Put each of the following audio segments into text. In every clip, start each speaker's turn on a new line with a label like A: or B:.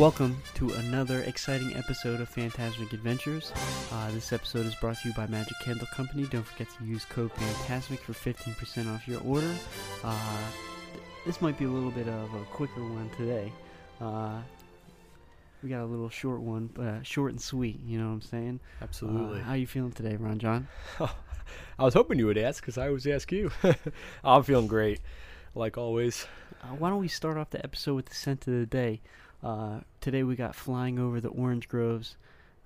A: Welcome to another exciting episode of Fantasmic Adventures. Uh, this episode is brought to you by Magic Candle Company. Don't forget to use code Fantasmic for 15% off your order. Uh, th- this might be a little bit of a quicker one today. Uh, we got a little short one, but uh, short and sweet. You know what I'm saying?
B: Absolutely.
A: Uh, how you feeling today, Ron John?
B: I was hoping you would ask because I always ask you. I'm feeling great, like always.
A: Uh, why don't we start off the episode with the scent of the day? Uh, today we got flying over the orange groves.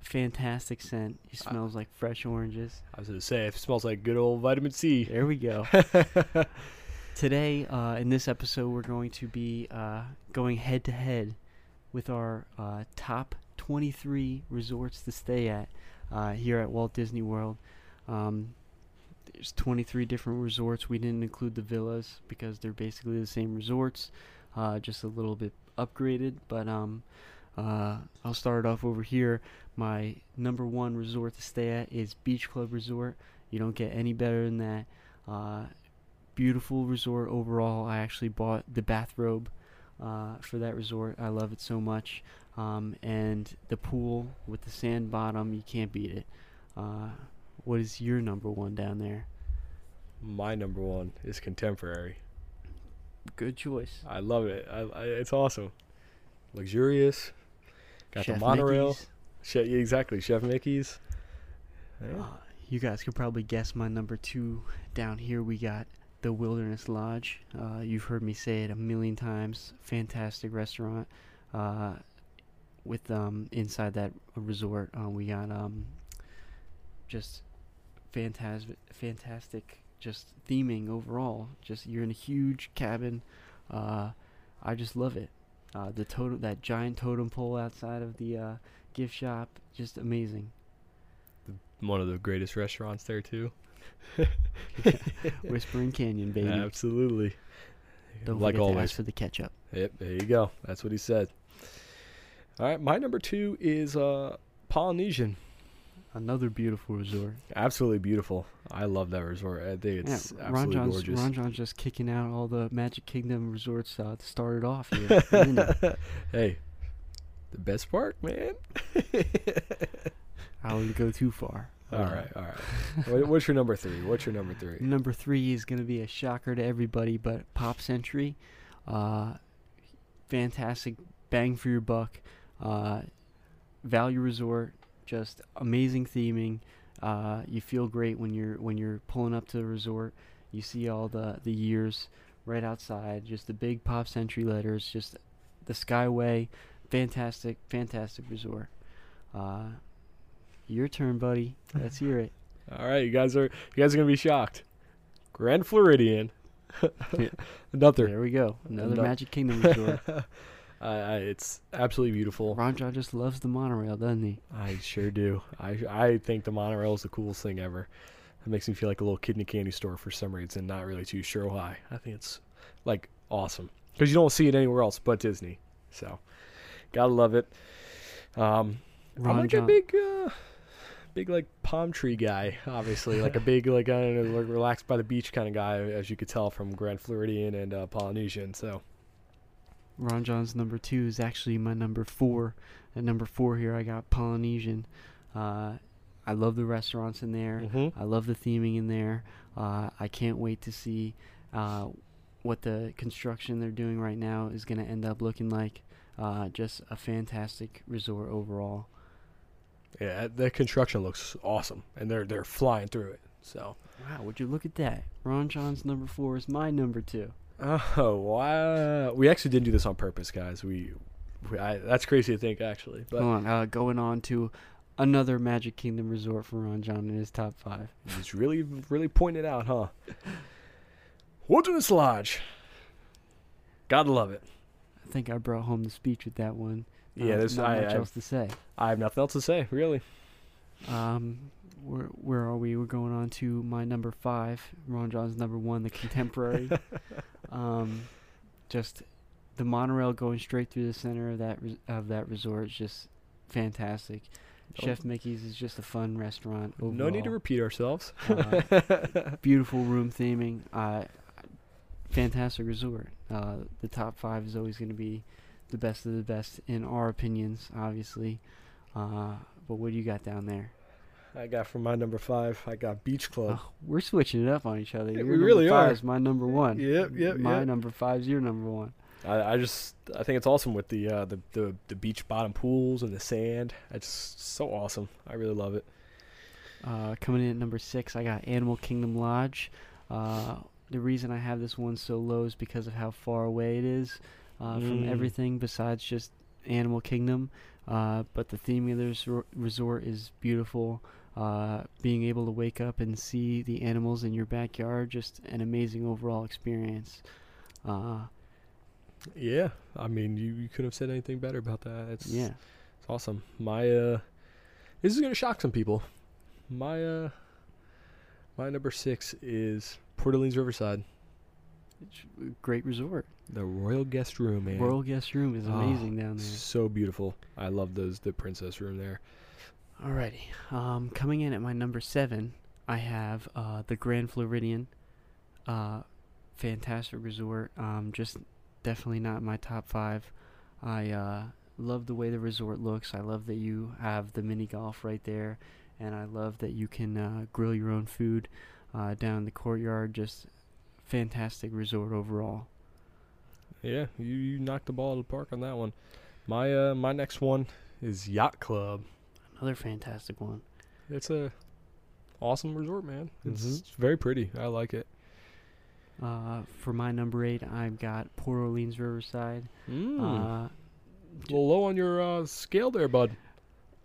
A: Fantastic scent. It
B: Uh,
A: smells like fresh oranges.
B: I was going to say, it smells like good old vitamin C.
A: There we go. Today, uh, in this episode, we're going to be uh, going head to head with our uh, top 23 resorts to stay at uh, here at Walt Disney World. Um, there's 23 different resorts. We didn't include the villas because they're basically the same resorts, uh, just a little bit upgraded. But um, uh, I'll start off over here. My number one resort to stay at is Beach Club Resort. You don't get any better than that. Uh, beautiful resort overall. I actually bought the bathrobe uh, for that resort. I love it so much. Um, and the pool with the sand bottom, you can't beat it. Uh, what is your number one down there?
B: My number one is contemporary.
A: Good choice.
B: I love it. I, I, it's awesome. Luxurious. Got
A: Chef
B: the monorail.
A: Mickey's.
B: Yeah, exactly. Chef Mickey's. Yeah.
A: Uh, you guys could probably guess my number two. Down here, we got the Wilderness Lodge. Uh, you've heard me say it a million times. Fantastic restaurant. Uh, with um, inside that resort, uh, we got um, just fantastic, fantastic, just theming overall. Just you're in a huge cabin. Uh, I just love it. Uh, the totem, that giant totem pole outside of the uh, gift shop, just amazing.
B: One of the greatest restaurants there, too.
A: Whispering Canyon, baby.
B: Absolutely.
A: Don't
B: like
A: forget
B: always.
A: for the ketchup.
B: Yep, there you go. That's what he said. All right, my number two is uh, Polynesian.
A: Another beautiful resort.
B: Absolutely beautiful. I love that resort. I think it's
A: yeah, Ron
B: absolutely
A: John's,
B: gorgeous.
A: Ron John's just kicking out all the Magic Kingdom resorts uh, to start it off here.
B: hey, the best part, man.
A: I wouldn't go too far.
B: all right, all right. What's your number three? What's your number three?
A: Number three is going to be a shocker to everybody, but Pop Century. Uh, fantastic bang for your buck. Uh, value resort, just amazing theming. Uh, you feel great when you're when you're pulling up to the resort. You see all the the years right outside. Just the big Pop Century letters. Just the Skyway. Fantastic, fantastic resort. Uh, your turn, buddy. Let's hear it.
B: All right, you guys are you guys are gonna be shocked. Grand Floridian. Another.
A: There we go. Another
B: No-
A: Magic Kingdom resort.
B: It's absolutely beautiful.
A: Ron John just loves the monorail, doesn't he?
B: I sure do. I I think the monorail is the coolest thing ever. It makes me feel like a little kid in a candy store for some reason. Not really too sure why. I think it's like awesome because you don't see it anywhere else but Disney. So gotta love it. Um, I'm like a big, uh, big like palm tree guy. Obviously, like a big like I don't know, like relaxed by the beach kind of guy, as you could tell from Grand Floridian and uh, Polynesian. So
A: Ron John's number two is actually my number four. At number four here, I got Polynesian. Uh, I love the restaurants in there.
B: Mhm.
A: I love the theming in there. Uh, I can't wait to see uh, what the construction they're doing right now is going to end up looking like. Uh, just a fantastic resort overall.
B: yeah, the construction looks awesome, and they're they're flying through it. So.
A: Wow, would you look at that? Ron John's number four is my number two.
B: Oh wow! We actually didn't do this on purpose, guys. We, we I, that's crazy to think, actually. But
A: Hold on, uh, going on to another Magic Kingdom resort for Ron John in his top five.
B: it's really, really pointed out, huh? Wilderness Lodge. Gotta love it.
A: I think I brought home the speech with that one.
B: Yeah,
A: Uh,
B: there's
A: not
B: I,
A: much
B: I,
A: else to say.
B: I have nothing else to say, really.
A: Um, where where are we? We're going on to my number five. Ron John's number one, the Contemporary. um, just the monorail going straight through the center of that res- of that resort is just fantastic.
B: Oh.
A: Chef Mickey's is just a fun restaurant. Overall.
B: No need to repeat ourselves.
A: Uh, beautiful room theming. Uh, fantastic resort. Uh, the top five is always going to be the best of the best in our opinions, obviously. Uh, but what do you got down there?
B: I got for my number five. I got Beach Club.
A: Oh, we're switching it up on each other.
B: Yeah, we really
A: five
B: are.
A: is my number one.
B: Yep, yep,
A: My
B: yep.
A: number five is your number one.
B: I, I just I think it's awesome with the uh, the, the the beach bottom pools and the sand. It's so awesome. I really love it.
A: Uh, coming in at number six, I got Animal Kingdom Lodge. Uh, the reason I have this one so low is because of how far away it is uh, from
B: Mm.
A: everything besides just Animal Kingdom. Uh, but the theme of this resor- resort is beautiful. Uh, being able to wake up and see the animals in your backyard, just an amazing overall experience. Uh,
B: Yeah, I mean you, you couldn't have said anything better about that. It's
A: yeah.
B: it's awesome. My uh, this is gonna shock some people. My uh, my number six is Port Orleans Riverside,
A: It's a great resort.
B: the Royal Guest Room, man.
A: Royal Guest Room is
B: Oh,
A: amazing down there.
B: So beautiful. I love those the princess room there.
A: Alrighty. Um, coming in at my number seven, I have uh, the Grand Floridian. Uh, fantastic resort. Um, just definitely not my top five. I uh, love the way the resort looks. I love that you have the mini golf right there, and I love that you can uh, grill your own food uh, down in the courtyard. Just fantastic resort overall.
B: Yeah, you, you knocked the ball out of the park on that one. My uh my next one is Yacht Club.
A: Another fantastic one.
B: It's a awesome resort, man. It's
A: Mhm.
B: very pretty. I like it.
A: Uh, for my number eight, I've got Port Orleans Riverside.
B: Mm.
A: Uh,
B: a little low on your uh, scale there, bud.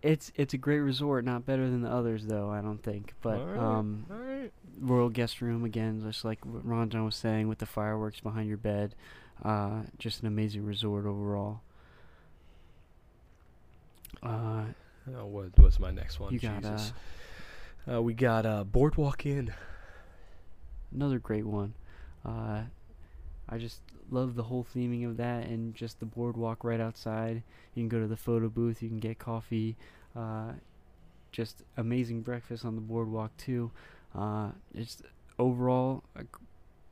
A: It's it's a great resort, not better than the others though. I don't think, but
B: Alright,
A: um,
B: all right.
A: Royal Guest Room again, just like what Ron John was saying, with the fireworks behind your bed, uh, just an amazing resort overall. Uh,
B: Oh, what was my next one?
A: you got uh,
B: Jesus. Uh, we got uh, Boardwalk Inn.
A: another great one. Uh, I just love the whole theming of that and just the boardwalk right outside. You can go to the photo booth, you can get coffee. Uh, just amazing breakfast on the boardwalk too. Uh, it's overall a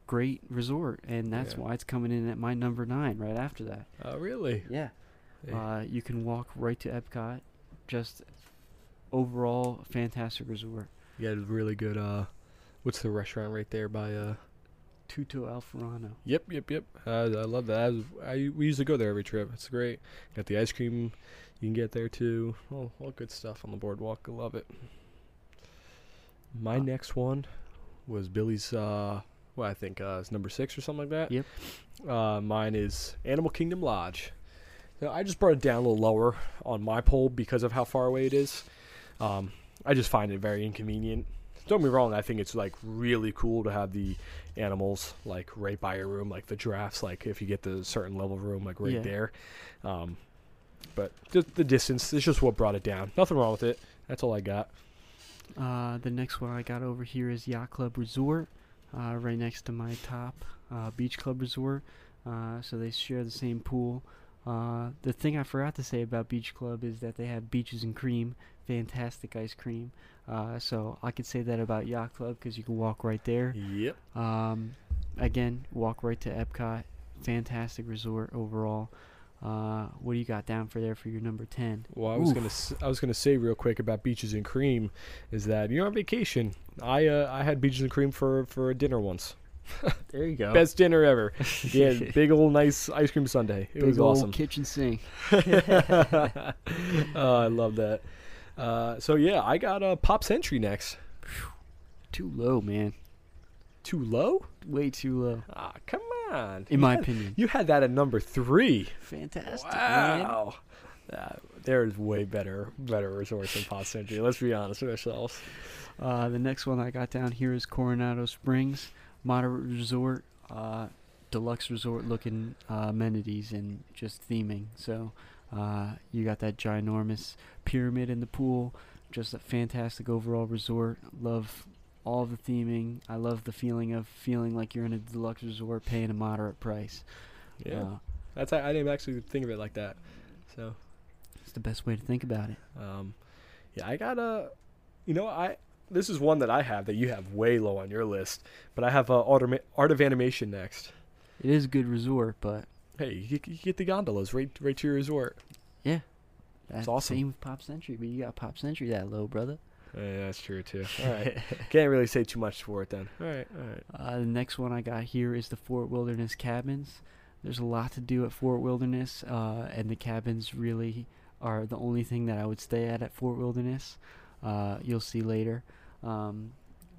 A: great resort, and that's
B: Yeah.
A: why it's coming in at my number nine right after that.
B: Oh, really?
A: Yeah.
B: Hey.
A: Uh, you can walk right to Epcot. Just overall fantastic resort.
B: you got a really good. Uh, what's the restaurant right there by? Uh,
A: Trattoria al Forno.
B: Yep, yep, yep. Uh, I love that. I, was- I we used to go there every trip. It's great. Got the ice cream. You can get there too. All, all good stuff on the boardwalk. I love it. My
A: Uh,
B: next one was Billy's. Uh, well, I think uh, it's number six or something like that.
A: Yep.
B: Uh, mine is Animal Kingdom Lodge. Now, I just brought it down a little lower on my poll because of how far away it is. Um, I just find it very inconvenient. Don't be wrong. I think it's like really cool to have the animals like right by your room, like the giraffes. Like if you get the certain level room, like right
A: Yeah.
B: there. Um, but just the distance is just what brought it down. Nothing wrong with it. That's all I got.
A: Uh, the next one I got over here is Yacht Club Resort, uh, right next to my top uh, Beach Club Resort. Uh, so they share the same pool. Uh, the thing I forgot to say about Beach Club is that they have beaches and cream, fantastic ice cream. Uh, so I could say that about Yacht Club because you can walk right there.
B: Yep.
A: Um, again, walk right to Epcot. Fantastic resort overall. Uh, what do you got down for there for your number ten?
B: Well, I was
A: Oof.
B: gonna s- I was gonna say real quick about beaches and cream, is that you know on vacation I uh, I had beaches and cream for for a dinner once.
A: There you go.
B: Best dinner ever. Yeah, big old nice ice cream sundae. It
A: Big
B: was awesome.
A: kitchen sink.
B: uh, I love that. Uh, so yeah, I got a uh, Pop Century next.
A: Too low, man.
B: Too low?
A: Way too low,
B: Ah, come on.
A: in
B: You
A: my
B: had-
A: opinion.
B: you had that at number three.
A: Fantastic, man.
B: Wow. Uh, there's way better better resorts than Pop Century. Let's be honest with ourselves.
A: Uh, the next one I got down here is Coronado Springs, moderate resort, uh, deluxe resort looking uh, amenities and just theming. So uh, you got that ginormous pyramid in the pool, just a fantastic overall resort. Love all the theming. I love the feeling of feeling like you're in a deluxe resort paying a moderate price.
B: Yeah.
A: Uh,
B: That's I didn't actually think of it like that. So
A: it's the best way to think about it.
B: Um, yeah, I got a. You know, I this is one that I have that you have way low on your list, but I have uh, Art, Art of Animation next.
A: It is a good resort, but
B: Hey, you, you get the gondolas right right to your resort.
A: Yeah, that's
B: awesome.
A: Same with Pop Century, but you got Pop Century that low, brother.
B: Yeah, that's true too. All right, can't really say too much for it then. All right, all right.
A: Uh, the next one I got here is the Fort Wilderness cabins. There's a lot to do at Fort Wilderness, uh, and the cabins really are the only thing that I would stay at at Fort Wilderness. Uh, you'll see later. Um,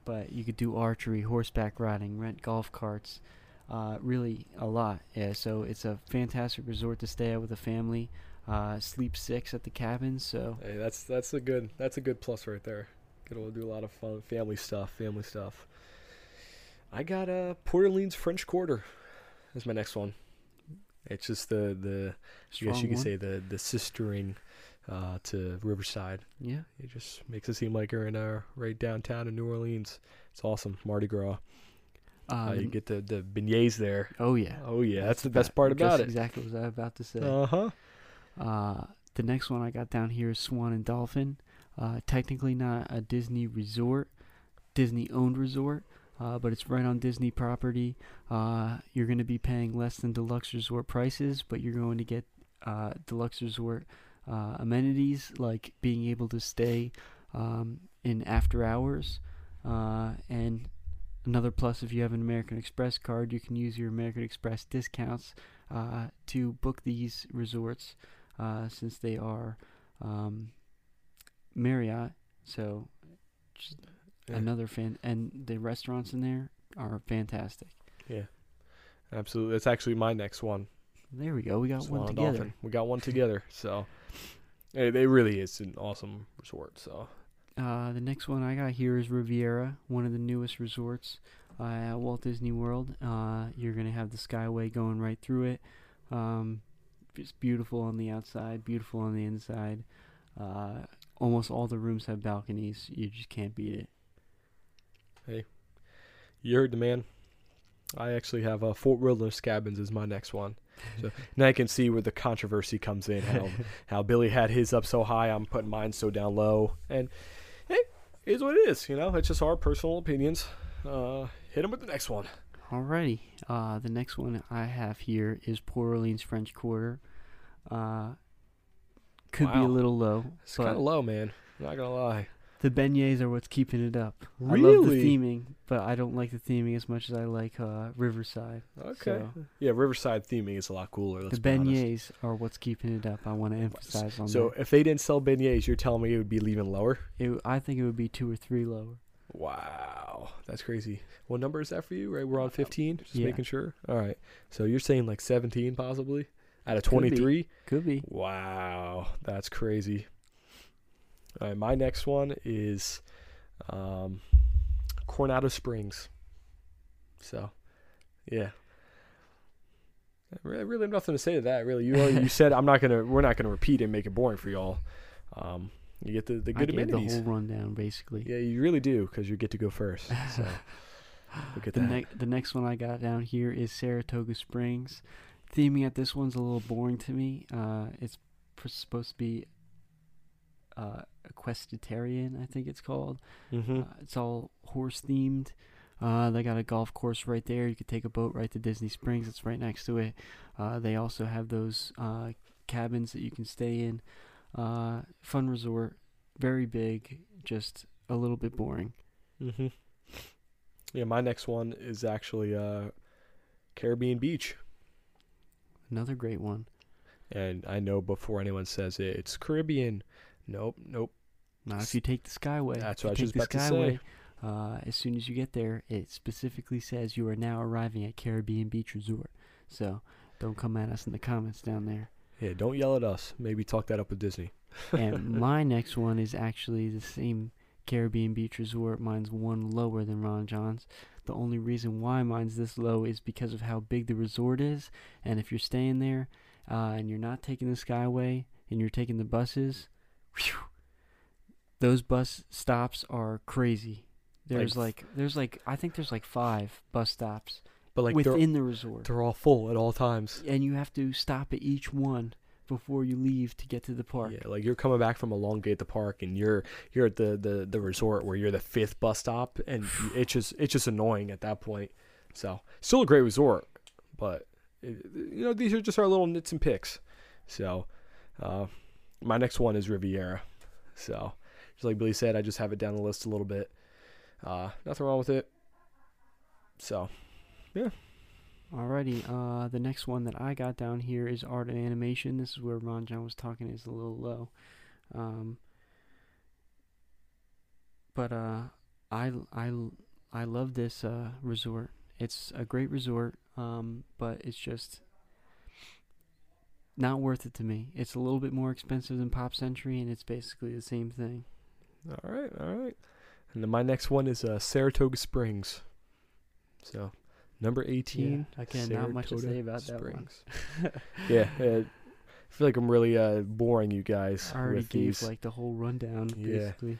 A: but you could do archery, horseback riding, rent golf carts, uh, really a lot. Yeah, so it's a fantastic resort to stay at with a family. Uh, sleep six at the cabins, so
B: Hey, that's that's a good that's a good plus right there. To do a lot of fun family stuff, family stuff. I got uh, Port Orleans French Quarter. That's my next one. It's just the the I guess you could
A: one.
B: say the the sistering uh, to Riverside.
A: Yeah,
B: It just makes it seem like you're in a right downtown in New Orleans. It's awesome, Mardi Gras. Uh, you
A: Um,
B: get the the beignets there.
A: oh yeah,
B: Oh yeah, that's the best part about
A: that's
B: it.
A: Exactly what I was about to say.
B: Uh huh.
A: Uh, the next one I got down here is Swan and Dolphin. Uh, technically not a Disney resort, Disney owned resort, uh, but it's right on Disney property. Uh, you're going to be paying less than deluxe resort prices, but you're going to get uh, deluxe resort uh, amenities like being able to stay um, in after hours. Uh, and another plus, if you have an American Express card, you can use your American Express discounts uh, to book these resorts uh, since they are um, Marriott. So, just
B: Yeah.
A: another fan, and the restaurants in there are fantastic.
B: Yeah, absolutely. That's actually my next one.
A: There we go. We got one together.
B: Dolphin. We got one together. So it, it really is an awesome resort. So
A: Uh, the next one I got here is Riviera, one of the newest resorts uh, at Walt Disney World. Uh, you're gonna have the Skyway going right through it. Um, it's beautiful on the outside, beautiful on the inside. Uh, almost all the rooms have balconies. You just can't beat it.
B: Hey, you heard the man. I actually have uh, Fort Wilderness Cabins as my next one. So now you can see where the controversy comes in. How how Billy had his up so high, I'm putting mine so down low, and hey, it is what it is. You know, it's just our personal opinions. Uh, hit him with the next one.
A: Alrighty. Uh, the next one I have here is Port Orleans French Quarter. Uh, could be a little low,
B: It's kind of low, man. Not gonna lie.
A: The beignets are what's keeping it up. I love the theming, but I don't like the theming as much as I like uh, Riverside.
B: Okay.
A: So,
B: Yeah, Riverside theming is a lot cooler. Let's
A: the
B: be honest.
A: beignets are what's keeping it up. I want to emphasize on
B: So
A: that.
B: So if they didn't sell beignets, you're telling me it would be leaving lower?
A: It, I think it would be two or three lower.
B: Wow, that's crazy. What number is that for you? Right, we're on 15. Just
A: yeah.
B: making sure. All right. So you're saying like 17 possibly out of
A: Could be.
B: 23?
A: Could be.
B: Wow, that's crazy. All right, my next one is um, Coronado Springs. So, yeah. I really, really have nothing to say to that. Really, you already, you said I'm not gonna. We're not gonna repeat and make it boring for y'all. Um, you get the, the good I
A: gave the whole rundown basically.
B: Yeah, you really do because you get to go first. So look at
A: the,
B: that.
A: ne- the next one I got down here is Saratoga Springs. Theming at this one's a little boring to me. Uh, it's pr- supposed to be uh, I think it's called.
B: mm-hmm.
A: Uh, it's all horse themed. Uh, they got a golf course right there. You could take a boat right to Disney Springs. It's right next to it. Uh, they also have those uh, cabins that you can stay in. Uh, fun resort, very big, just a little bit boring.
B: Mm-hmm. Yeah, my next one is actually uh, Caribbean Beach.
A: Another great one.
B: And I know before anyone says it, it's Caribbean. Nope, nope.
A: Not if you take the Skyway.
B: That's what I was
A: take
B: just
A: the
B: about to say.
A: Uh, as soon as you get there, it specifically says you are now arriving at Caribbean Beach Resort. So don't come at us in the comments down there.
B: Yeah, don't yell at us. Maybe talk that up with Disney.
A: and my next one is actually the same Caribbean Beach Resort. Mine's one lower than Ron John's. The only reason why mine's this low is because of how big the resort is. And if you're staying there uh, and you're not taking the Skyway and you're taking the buses, whew, those bus stops are crazy. There's
B: Like-
A: there's like I think there's like five bus stops
B: But like
A: within the resort,
B: they're all full at all times.
A: and you have to stop at each one before you leave to get to the park.
B: Yeah, like you're coming back from a long day at the park, and you're you're at the, the, the resort where you're the fifth bus stop, and it's just it's just annoying at that point. So still a great resort, but it- you know, these are just our little nits and picks. So, uh, my next one is Riviera. So, just like Billy said, I just have it down the list a little bit. Uh, nothing wrong with it. So, yeah.
A: Alrighty, uh, the next one that I got down here is art and animation. This is where Ron John was talking is a little low. Um, but uh, I, I, I love this uh, resort. It's a great resort, um, but it's just not worth it to me. It's a little bit more expensive than Pop Century, and it's basically the same thing.
B: all right, all right. And then my next one is uh, Saratoga Springs. So, number 18.
A: again, not not much to say about that one.
B: Springs. yeah, uh, I feel like I'm really uh, boring you guys
A: I already gave
B: these.
A: like the whole rundown basically.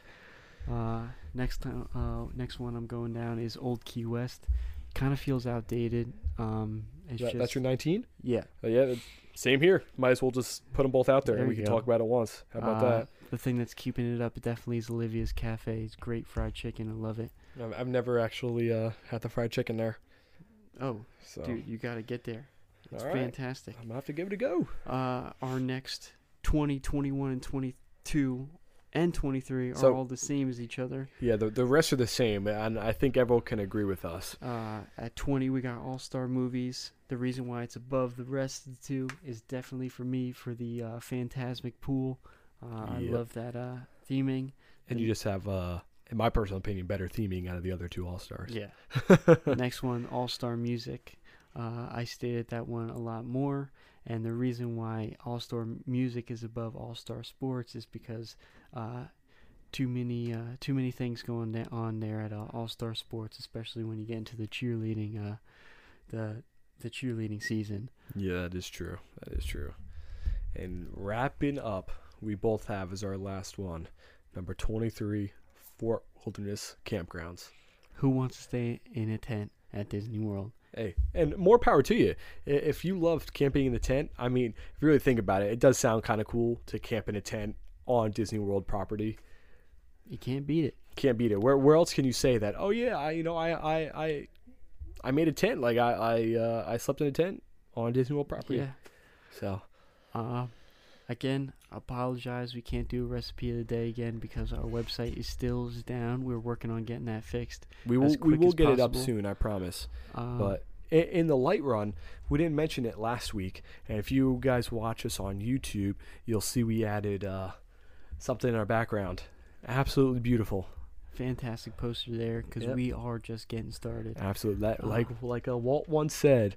A: Yeah. Uh, next time, uh, next one I'm going down is Old Key West. Kind of feels outdated. Um, it's
B: That-
A: just
B: that's your 19?
A: yeah.
B: Uh, yeah, same here. Might as well just put them both out there,
A: There
B: and we can
A: go.
B: talk about it once. How about
A: Uh, The thing that's keeping it up definitely is Olivia's Cafe. It's great fried chicken. I love it.
B: I've- never actually uh, had the fried chicken there.
A: Oh,
B: So
A: dude, you gotta get there. It's
B: right.
A: fantastic.
B: I'm gonna have to give it a go.
A: Uh, our next 20, 21, and 22 and 23 are
B: So-
A: all the same as each other.
B: Yeah, the the rest are the same, and I think everyone can agree with us.
A: Uh, at 20, we got All Star Movies. The reason why it's above the rest of the two is definitely for me for the uh, Phantasmic Pool. Uh, I love that uh, theming.
B: And you just have, uh, in my personal opinion, better theming out of the other two all stars.
A: Yeah. Next one, All Star Music. Uh, I stated that one a lot more, and the reason why All Star Music is above All Star Sports is because uh, too many uh, too many things going on there at uh, All Star Sports, especially when you get into the cheerleading uh, the the cheerleading season.
B: Yeah, that is true. That is true. And wrapping up, we both have as our last one, number 23, Fort Wilderness Campgrounds.
A: Who wants to stay in a tent at Disney World?
B: Hey, and more power to you. If you loved camping in the tent, I mean, if you really think about it, it does sound kind of cool to camp in a tent on Disney World property.
A: You can't beat it.
B: Can't beat it. Where where else can you say that? Oh yeah, I you know I I I, I made a tent. Like I I uh, I slept in a tent on Disney World property.
A: Yeah.
B: So
A: Uh, again, apologize. We can't do a recipe of the day again because our website is still down. We're working on getting that fixed.
B: we will we will get it up soon. I promise.
A: Um,
B: But in, in the light run, we didn't mention it last week. And if you guys watch us on YouTube, you'll see we added uh, something in our background. Absolutely beautiful.
A: fantastic poster there because
B: Yep.
A: we are just getting started.
B: Absolutely. That,
A: Ah.
B: like like uh, Walt once said.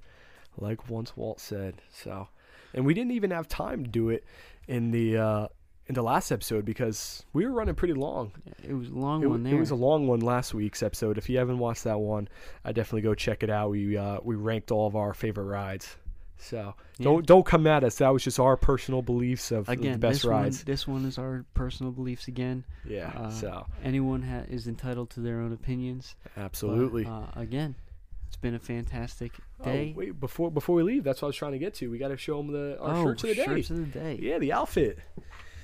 B: Like once Walt said. So, and we didn't even have time to do it in the uh, in the last episode because we were running pretty long.
A: It was a long
B: It,
A: one there.
B: it was a long one last week's episode. If you haven't watched that one, I definitely go check it out. We uh, we ranked all of our favorite rides. So
A: Yeah.
B: don't don't come at us. That was just our personal beliefs of,
A: again,
B: the best
A: this
B: rides.
A: one this one is our personal beliefs again.
B: yeah.
A: uh,
B: so
A: Anyone ha- is entitled to their own opinions. but,
B: absolutely.
A: uh, again, it's been a fantastic
B: Oh,
A: day.
B: wait, before before we leave, that's what I was trying to get to. We got to show them the our
A: oh,
B: shirts of the day.
A: shirts of the day.
B: Yeah, the outfit.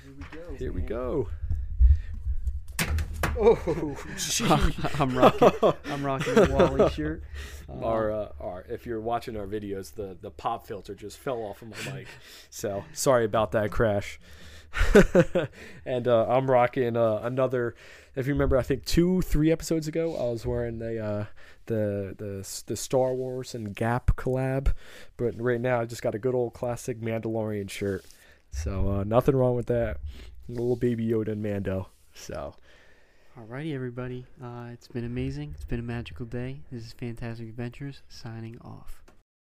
A: Here we go.
B: Here we go. Oh.
A: I'm rocking. I'm rocking the Wally shirt. Uh,
B: our, uh, our if you're watching our videos, the the pop filter just fell off of my mic. So sorry about that crash. and uh, I'm rocking uh, another. If you remember, I think two, three episodes ago, I was wearing the uh, the the the Star Wars and Gap collab, but right now I just got a good old classic Mandalorian shirt. So uh, nothing wrong with that. Little baby Yoda and Mando. So
A: Alrighty, everybody. Uh, it's been amazing. It's been a magical day. This is Fantastic Adventures signing off.